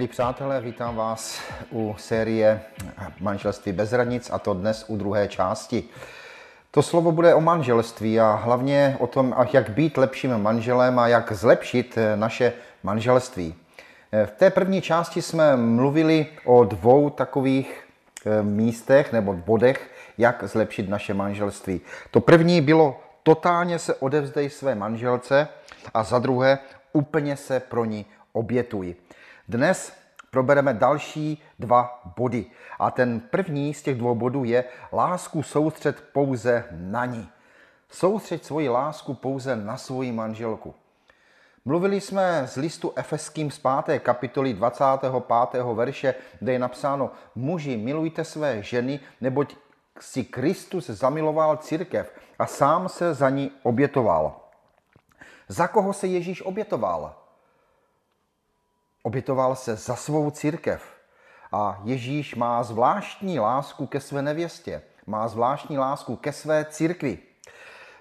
Milí přátelé, vítám vás u série Manželství bez hranic a to dnes u druhé části. To slovo bude o manželství a hlavně o tom, jak být lepším manželem a jak zlepšit naše manželství. V té první části jsme mluvili o dvou takových eh, místech nebo bodech, jak zlepšit naše manželství. To první bylo totálně se odevzdej své manželce a za druhé úplně se pro ní obětuj. Dnes probereme další dva body. A ten první z těch dvou bodů je lásku soustřed pouze na ní. Soustřed svoji lásku pouze na svoji manželku. Mluvili jsme z listu Efeským z 5. kapitoly 25. verše, kde je napsáno Muži, milujte své ženy, neboť si Kristus zamiloval církev a sám se za ní obětoval. Za koho se Ježíš obětoval? Obětoval se za svou církev. A Ježíš má zvláštní lásku ke své nevěstě. Má zvláštní lásku ke své církvi.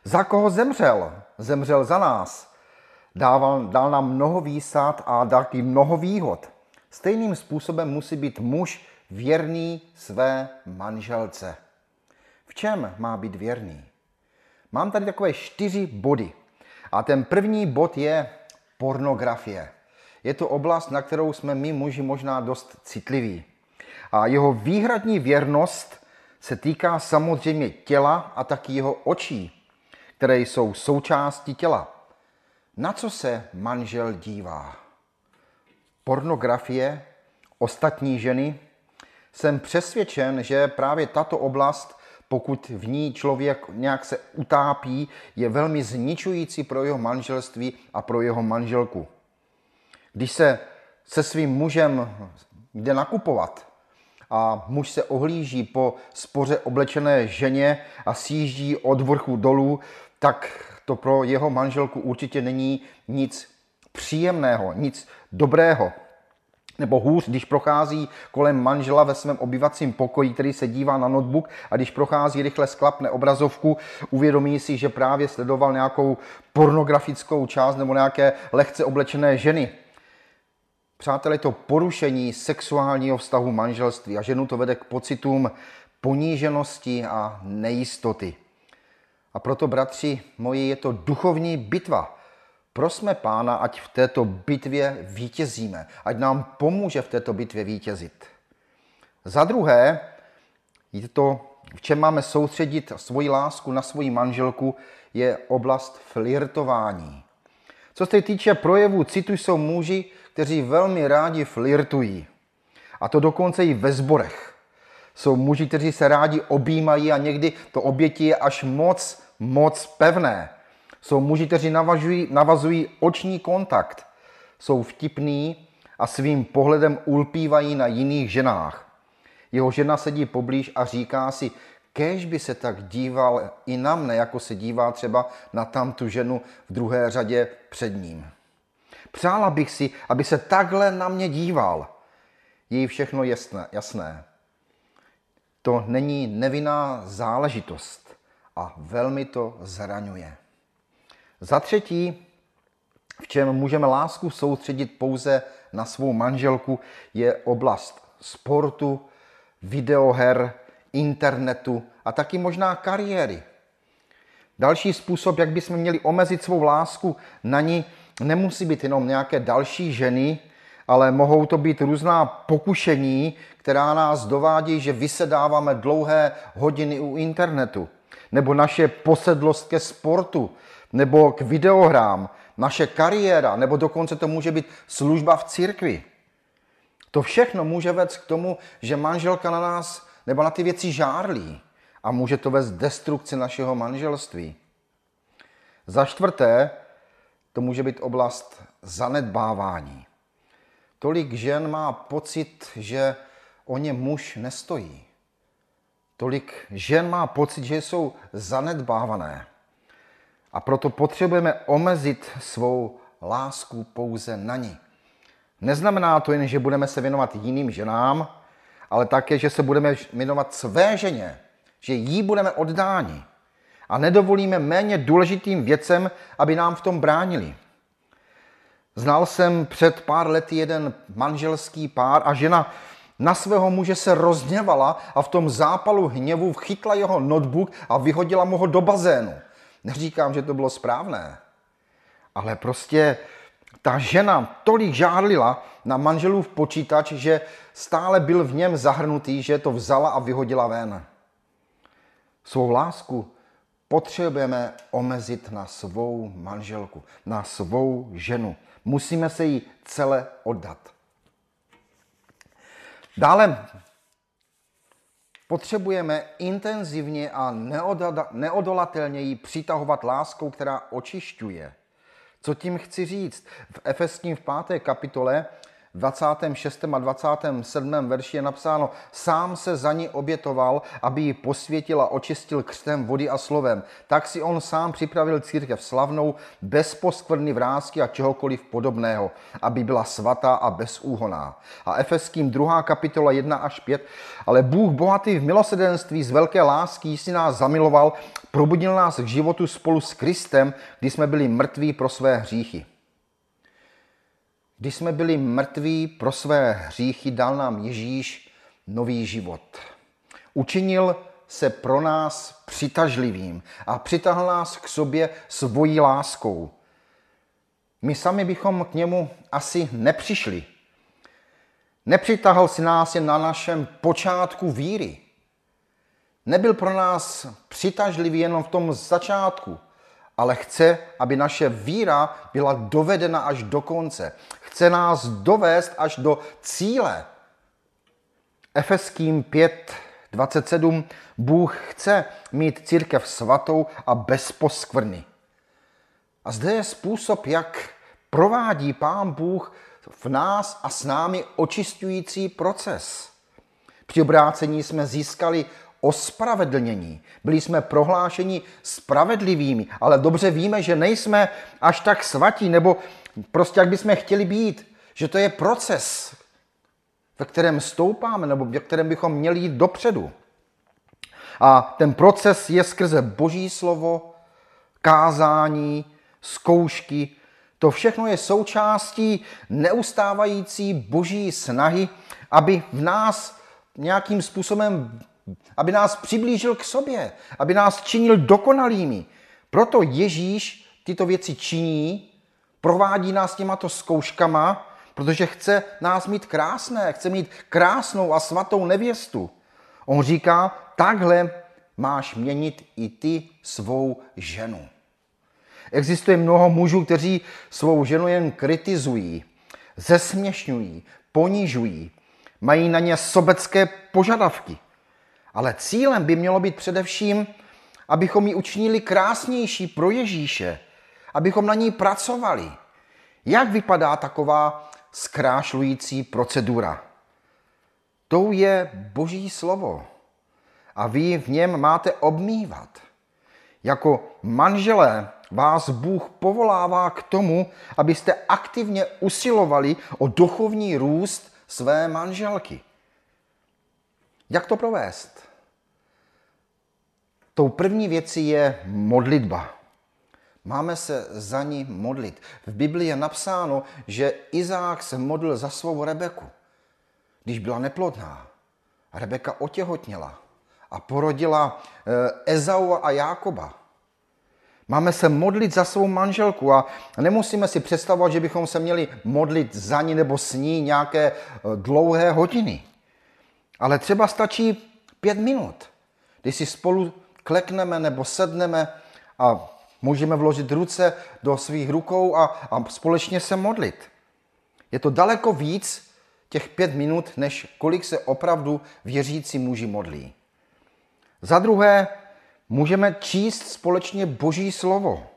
Za koho zemřel? Zemřel za nás. Dával, dal nám mnoho výsad a dal i mnoho výhod. Stejným způsobem musí být muž věrný své manželce. V čem má být věrný? Mám tady takové čtyři body. A ten první bod je pornografie. Je to oblast, na kterou jsme my muži možná dost citliví. A jeho výhradní věrnost se týká samozřejmě těla a taky jeho očí, které jsou součástí těla. Na co se manžel dívá? Pornografie, ostatní ženy? Jsem přesvědčen, že právě tato oblast, pokud v ní člověk nějak se utápí, je velmi zničující pro jeho manželství a pro jeho manželku. Když se se svým mužem jde nakupovat a muž se ohlíží po spoře oblečené ženě a sjíždí od vrchu dolů, tak to pro jeho manželku určitě není nic příjemného, nic dobrého. Nebo hůř, když prochází kolem manžela ve svém obyvacím pokoji, který se dívá na notebook a když prochází rychle sklapne obrazovku, uvědomí si, že právě sledoval nějakou pornografickou část nebo nějaké lehce oblečené ženy. Přátelé, to porušení sexuálního vztahu manželství a ženu to vede k pocitům poníženosti a nejistoty. A proto, bratři moji, je to duchovní bitva. Prosme Pána, ať v této bitvě vítězíme, ať nám pomůže v této bitvě vítězit. Za druhé, je to, v čem máme soustředit svoji lásku na svoji manželku, je oblast flirtování. Co se týče projevů citu, jsou muži, kteří velmi rádi flirtují. A to dokonce i ve zborech. Jsou muži, kteří se rádi objímají a někdy to obětí je až moc, moc pevné. Jsou muži, kteří navazují, navazují oční kontakt. Jsou vtipní a svým pohledem ulpívají na jiných ženách. Jeho žena sedí poblíž a říká si, kež by se tak díval i na mne, jako se dívá třeba na tamtu ženu v druhé řadě před ním. Přála bych si, aby se takhle na mě díval. Je všechno jasné, jasné. To není nevinná záležitost a velmi to zraňuje. Za třetí, v čem můžeme lásku soustředit pouze na svou manželku, je oblast sportu, videoher, internetu a taky možná kariéry. Další způsob, jak bychom měli omezit svou lásku na ní, nemusí být jenom nějaké další ženy, ale mohou to být různá pokušení, která nás dovádí, že vysedáváme dlouhé hodiny u internetu, nebo naše posedlost ke sportu, nebo k videohrám, naše kariéra, nebo dokonce to může být služba v církvi. To všechno může vést k tomu, že manželka na nás nebo na ty věci žárlí a může to vést destrukci našeho manželství. Za čtvrté, to může být oblast zanedbávání. Tolik žen má pocit, že o ně muž nestojí. Tolik žen má pocit, že jsou zanedbávané. A proto potřebujeme omezit svou lásku pouze na ní. Neznamená to jen, že budeme se věnovat jiným ženám, ale také, že se budeme věnovat své ženě, že jí budeme oddáni a nedovolíme méně důležitým věcem, aby nám v tom bránili. Znal jsem před pár lety jeden manželský pár a žena na svého muže se rozněvala a v tom zápalu hněvu chytla jeho notebook a vyhodila mu ho do bazénu. Neříkám, že to bylo správné, ale prostě ta žena tolik žádlila na manželův počítač, že stále byl v něm zahrnutý, že to vzala a vyhodila ven. Svou lásku potřebujeme omezit na svou manželku, na svou ženu. Musíme se jí celé oddat. Dále potřebujeme intenzivně a neodolatelně ji přitahovat láskou, která očišťuje. Co tím chci říct? V Efeským v páté kapitole 26. a 27. verši je napsáno, sám se za ní obětoval, aby ji posvětil a očistil křtem vody a slovem. Tak si on sám připravil církev slavnou, bez poskvrny vrázky a čehokoliv podobného, aby byla svatá a bezúhoná. A Efeským 2. kapitola 1 až 5. Ale Bůh bohatý v milosedenství z velké lásky si nás zamiloval, probudil nás k životu spolu s Kristem, když jsme byli mrtví pro své hříchy. Když jsme byli mrtví pro své hříchy, dal nám Ježíš nový život. Učinil se pro nás přitažlivým a přitahl nás k sobě svojí láskou. My sami bychom k němu asi nepřišli. Nepřitahl si nás jen na našem počátku víry. Nebyl pro nás přitažlivý jenom v tom začátku, ale chce, aby naše víra byla dovedena až do konce. Chce nás dovést až do cíle. Efeským 5, 27. Bůh chce mít církev svatou a bez poskvrny. A zde je způsob, jak provádí Pán Bůh v nás a s námi očistující proces. Při obrácení jsme získali ospravedlnění. Byli jsme prohlášeni spravedlivými, ale dobře víme, že nejsme až tak svatí, nebo prostě jak bychom chtěli být. Že to je proces, ve kterém stoupáme, nebo ve kterém bychom měli jít dopředu. A ten proces je skrze Boží slovo, kázání, zkoušky. To všechno je součástí neustávající Boží snahy, aby v nás nějakým způsobem aby nás přiblížil k sobě, aby nás činil dokonalými. Proto Ježíš tyto věci činí, provádí nás těmato zkouškama, protože chce nás mít krásné, chce mít krásnou a svatou nevěstu. On říká, takhle máš měnit i ty svou ženu. Existuje mnoho mužů, kteří svou ženu jen kritizují, zesměšňují, ponižují, mají na ně sobecké požadavky. Ale cílem by mělo být především, abychom ji učinili krásnější pro Ježíše, abychom na ní pracovali. Jak vypadá taková zkrášlující procedura? Tou je Boží slovo a vy v něm máte obmývat. Jako manželé vás Bůh povolává k tomu, abyste aktivně usilovali o duchovní růst své manželky. Jak to provést? Tou první věcí je modlitba. Máme se za ní modlit. V Biblii je napsáno, že Izák se modlil za svou Rebeku, když byla neplodná. Rebeka otěhotněla a porodila eh, Ezau a Jákoba. Máme se modlit za svou manželku a nemusíme si představovat, že bychom se měli modlit za ní nebo s ní nějaké eh, dlouhé hodiny. Ale třeba stačí pět minut, kdy si spolu klekneme nebo sedneme a můžeme vložit ruce do svých rukou a, a společně se modlit. Je to daleko víc těch pět minut, než kolik se opravdu věřící muži modlí. Za druhé, můžeme číst společně Boží slovo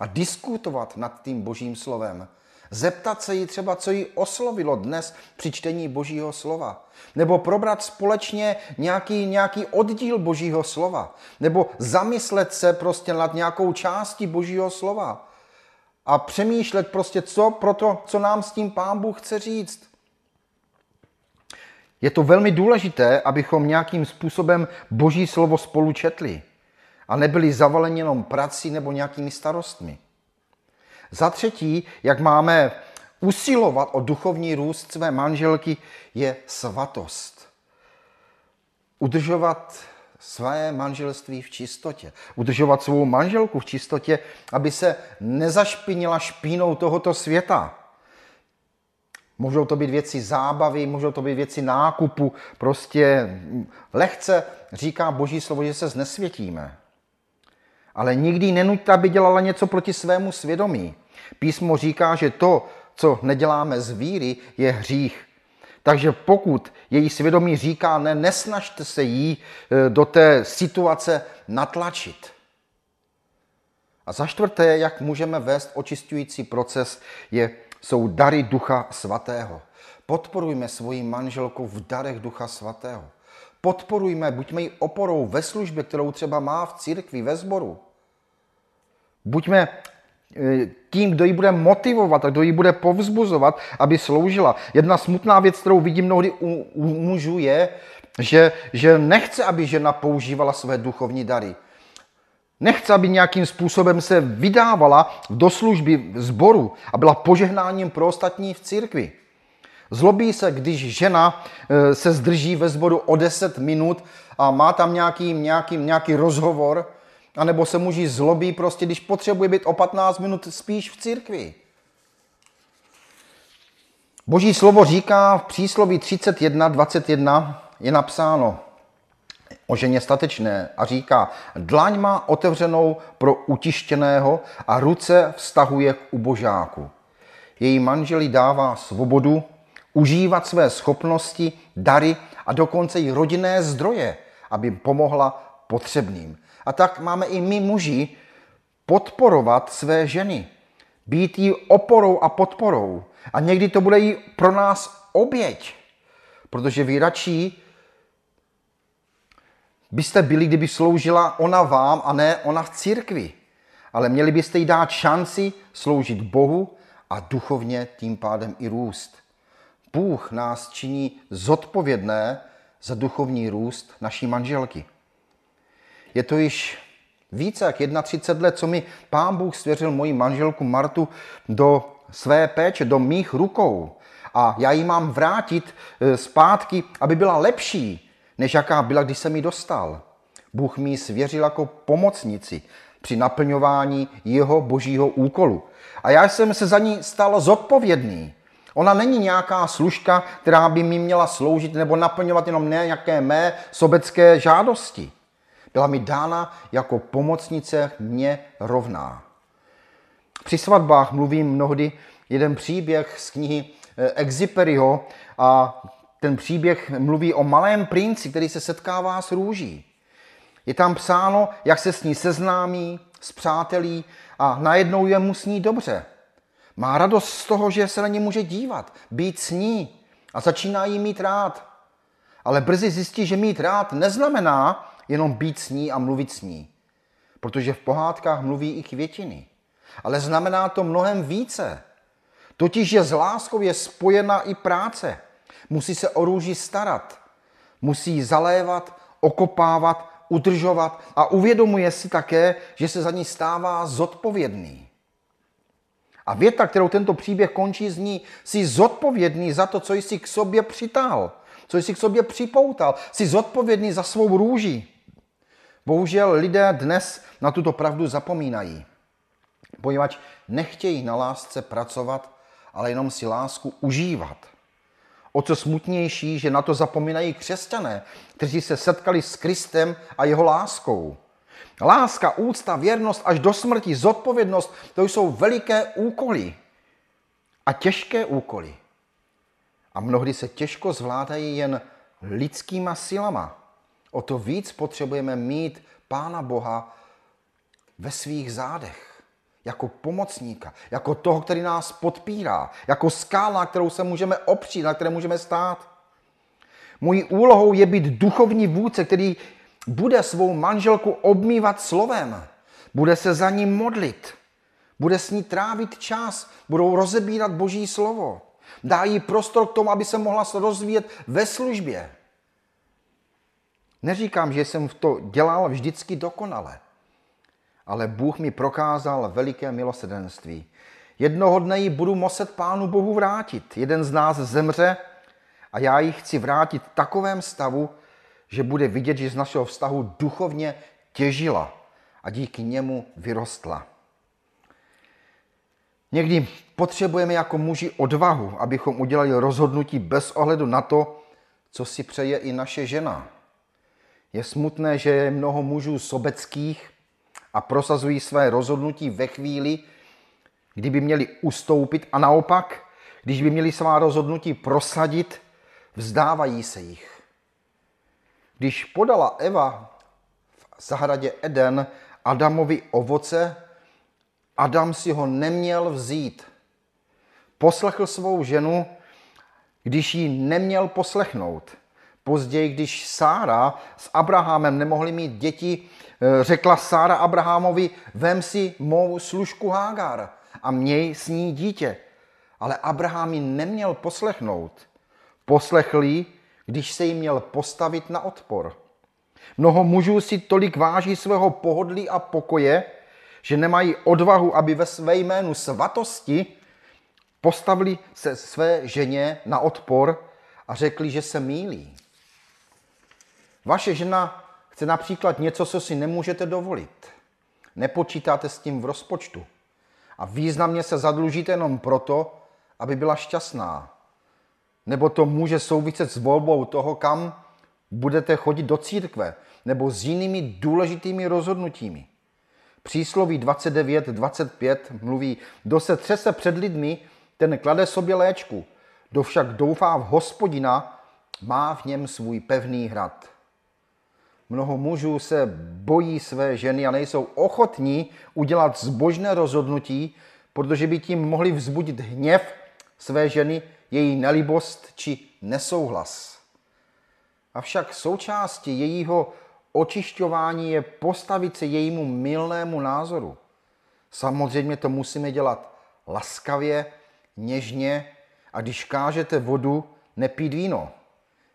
a diskutovat nad tím Božím slovem. Zeptat se jí třeba, co jí oslovilo dnes při čtení Božího slova. Nebo probrat společně nějaký, nějaký oddíl Božího slova. Nebo zamyslet se prostě nad nějakou částí Božího slova. A přemýšlet prostě, co pro to, co nám s tím Pán Bůh chce říct. Je to velmi důležité, abychom nějakým způsobem Boží slovo spolu četli a nebyli zavaleni jenom prací nebo nějakými starostmi. Za třetí, jak máme usilovat o duchovní růst své manželky, je svatost. Udržovat své manželství v čistotě. Udržovat svou manželku v čistotě, aby se nezašpinila špínou tohoto světa. Můžou to být věci zábavy, můžou to být věci nákupu. Prostě lehce říká Boží slovo, že se znesvětíme. Ale nikdy nenuďte, aby dělala něco proti svému svědomí. Písmo říká, že to, co neděláme z víry, je hřích. Takže pokud její svědomí říká ne, nesnažte se jí e, do té situace natlačit. A za čtvrté, jak můžeme vést očistující proces, je, jsou dary Ducha Svatého. Podporujme svoji manželku v darech Ducha Svatého. Podporujme, buďme jí oporou ve službě, kterou třeba má v církvi, ve sboru. Buďme Eh, tím, kdo ji bude motivovat a kdo ji bude povzbuzovat, aby sloužila. Jedna smutná věc, kterou vidím mnohdy u, u mužů, je, že, že nechce, aby žena používala své duchovní dary. Nechce, aby nějakým způsobem se vydávala do služby zboru a byla požehnáním pro ostatní v církvi. Zlobí se, když žena eh, se zdrží ve sboru o 10 minut a má tam nějaký, nějaký, nějaký rozhovor, a nebo se muži zlobí prostě, když potřebuje být o 15 minut spíš v církvi. Boží slovo říká v přísloví 31, 21 je napsáno o ženě statečné a říká, dlaň má otevřenou pro utištěného a ruce vztahuje k ubožáku. Její manželi dává svobodu užívat své schopnosti, dary a dokonce i rodinné zdroje, aby pomohla potřebným. A tak máme i my muži podporovat své ženy. Být jí oporou a podporou. A někdy to bude i pro nás oběť. Protože vy radši byste byli, kdyby sloužila ona vám a ne ona v církvi. Ale měli byste jí dát šanci sloužit Bohu a duchovně tím pádem i růst. Bůh nás činí zodpovědné za duchovní růst naší manželky. Je to již více jak 31 let, co mi pán Bůh svěřil moji manželku Martu do své péče, do mých rukou. A já ji mám vrátit e, zpátky, aby byla lepší, než jaká byla, když jsem ji dostal. Bůh mi ji svěřil jako pomocnici při naplňování jeho božího úkolu. A já jsem se za ní stal zodpovědný. Ona není nějaká služka, která by mi měla sloužit nebo naplňovat jenom nějaké mé sobecké žádosti. Byla mi dána jako pomocnice mě rovná. Při svatbách mluvím mnohdy jeden příběh z knihy eh, Exiperiho a ten příběh mluví o malém princi, který se setkává s růží. Je tam psáno, jak se s ní seznámí, s přátelí a najednou je mu s ní dobře. Má radost z toho, že se na ně může dívat, být s ní a začíná jí mít rád. Ale brzy zjistí, že mít rád neznamená, jenom být s ní a mluvit s ní. Protože v pohádkách mluví i květiny. Ale znamená to mnohem více. Totiž, že s láskou je spojena i práce. Musí se o růži starat. Musí zalévat, okopávat, udržovat a uvědomuje si také, že se za ní stává zodpovědný. A věta, kterou tento příběh končí, zní, jsi zodpovědný za to, co jsi k sobě přitáhl, co jsi k sobě připoutal, jsi zodpovědný za svou růži. Bohužel lidé dnes na tuto pravdu zapomínají, poněvadž nechtějí na lásce pracovat, ale jenom si lásku užívat. O co smutnější, že na to zapomínají křesťané, kteří se setkali s Kristem a jeho láskou. Láska, úcta, věrnost až do smrti, zodpovědnost, to jsou veliké úkoly a těžké úkoly. A mnohdy se těžko zvládají jen lidskýma silama o to víc potřebujeme mít Pána Boha ve svých zádech. Jako pomocníka, jako toho, který nás podpírá, jako skála, na kterou se můžeme opřít, na které můžeme stát. Mojí úlohou je být duchovní vůdce, který bude svou manželku obmývat slovem, bude se za ní modlit, bude s ní trávit čas, budou rozebírat Boží slovo. Dá jí prostor k tomu, aby se mohla rozvíjet ve službě. Neříkám, že jsem to dělal vždycky dokonale, ale Bůh mi prokázal veliké milosedenství. Jednoho dne ji budu muset Pánu Bohu vrátit. Jeden z nás zemře a já ji chci vrátit v takovém stavu, že bude vidět, že z našeho vztahu duchovně těžila a díky němu vyrostla. Někdy potřebujeme jako muži odvahu, abychom udělali rozhodnutí bez ohledu na to, co si přeje i naše žena. Je smutné, že je mnoho mužů sobeckých a prosazují své rozhodnutí ve chvíli, kdyby měli ustoupit a naopak, když by měli svá rozhodnutí prosadit, vzdávají se jich. Když podala Eva v zahradě Eden Adamovi ovoce, Adam si ho neměl vzít. Poslechl svou ženu, když ji neměl poslechnout. Později, když Sára s Abrahamem nemohli mít děti, eh, řekla Sára Abrahamovi, vem si mou služku Hágar a měj s ní dítě. Ale Abraham ji neměl poslechnout. Poslechl ji, když se jí měl postavit na odpor. Mnoho mužů si tolik váží svého pohodlí a pokoje, že nemají odvahu, aby ve své jménu svatosti postavili se své ženě na odpor a řekli, že se mílí. Vaše žena chce například něco, co si nemůžete dovolit. Nepočítáte s tím v rozpočtu. A významně se zadlužíte jenom proto, aby byla šťastná. Nebo to může souviset s volbou toho, kam budete chodit do církve, nebo s jinými důležitými rozhodnutími. Přísloví 29.25 mluví, kdo se třese před lidmi, ten klade sobě léčku, kdo však doufá v hospodina, má v něm svůj pevný hrad. Mnoho mužů se bojí své ženy a nejsou ochotní udělat zbožné rozhodnutí, protože by tím mohli vzbudit hněv své ženy, její nelibost či nesouhlas. Avšak součástí jejího očišťování je postavit se jejímu milnému názoru. Samozřejmě to musíme dělat laskavě, něžně a když kážete vodu, nepít víno.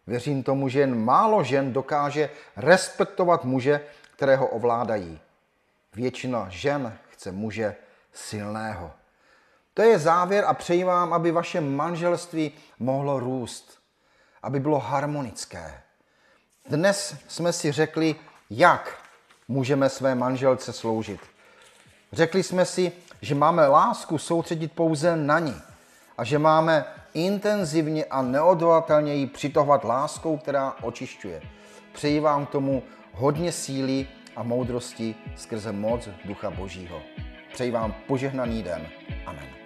Věřím tomu, že jen málo žen dokáže respektovat muže, kterého ovládají. Většina žen chce muže silného. To je závěr a přeji vám, aby vaše manželství mohlo růst, aby bylo harmonické. Dnes jsme si řekli, jak můžeme své manželce sloužit. Řekli jsme si, že máme lásku soustředit pouze na ní a že máme intenzivně a neodvolatelně ji přitahovat láskou, která očišťuje. Přeji vám k tomu hodně síly a moudrosti skrze moc Ducha Božího. Přeji vám požehnaný den. Amen.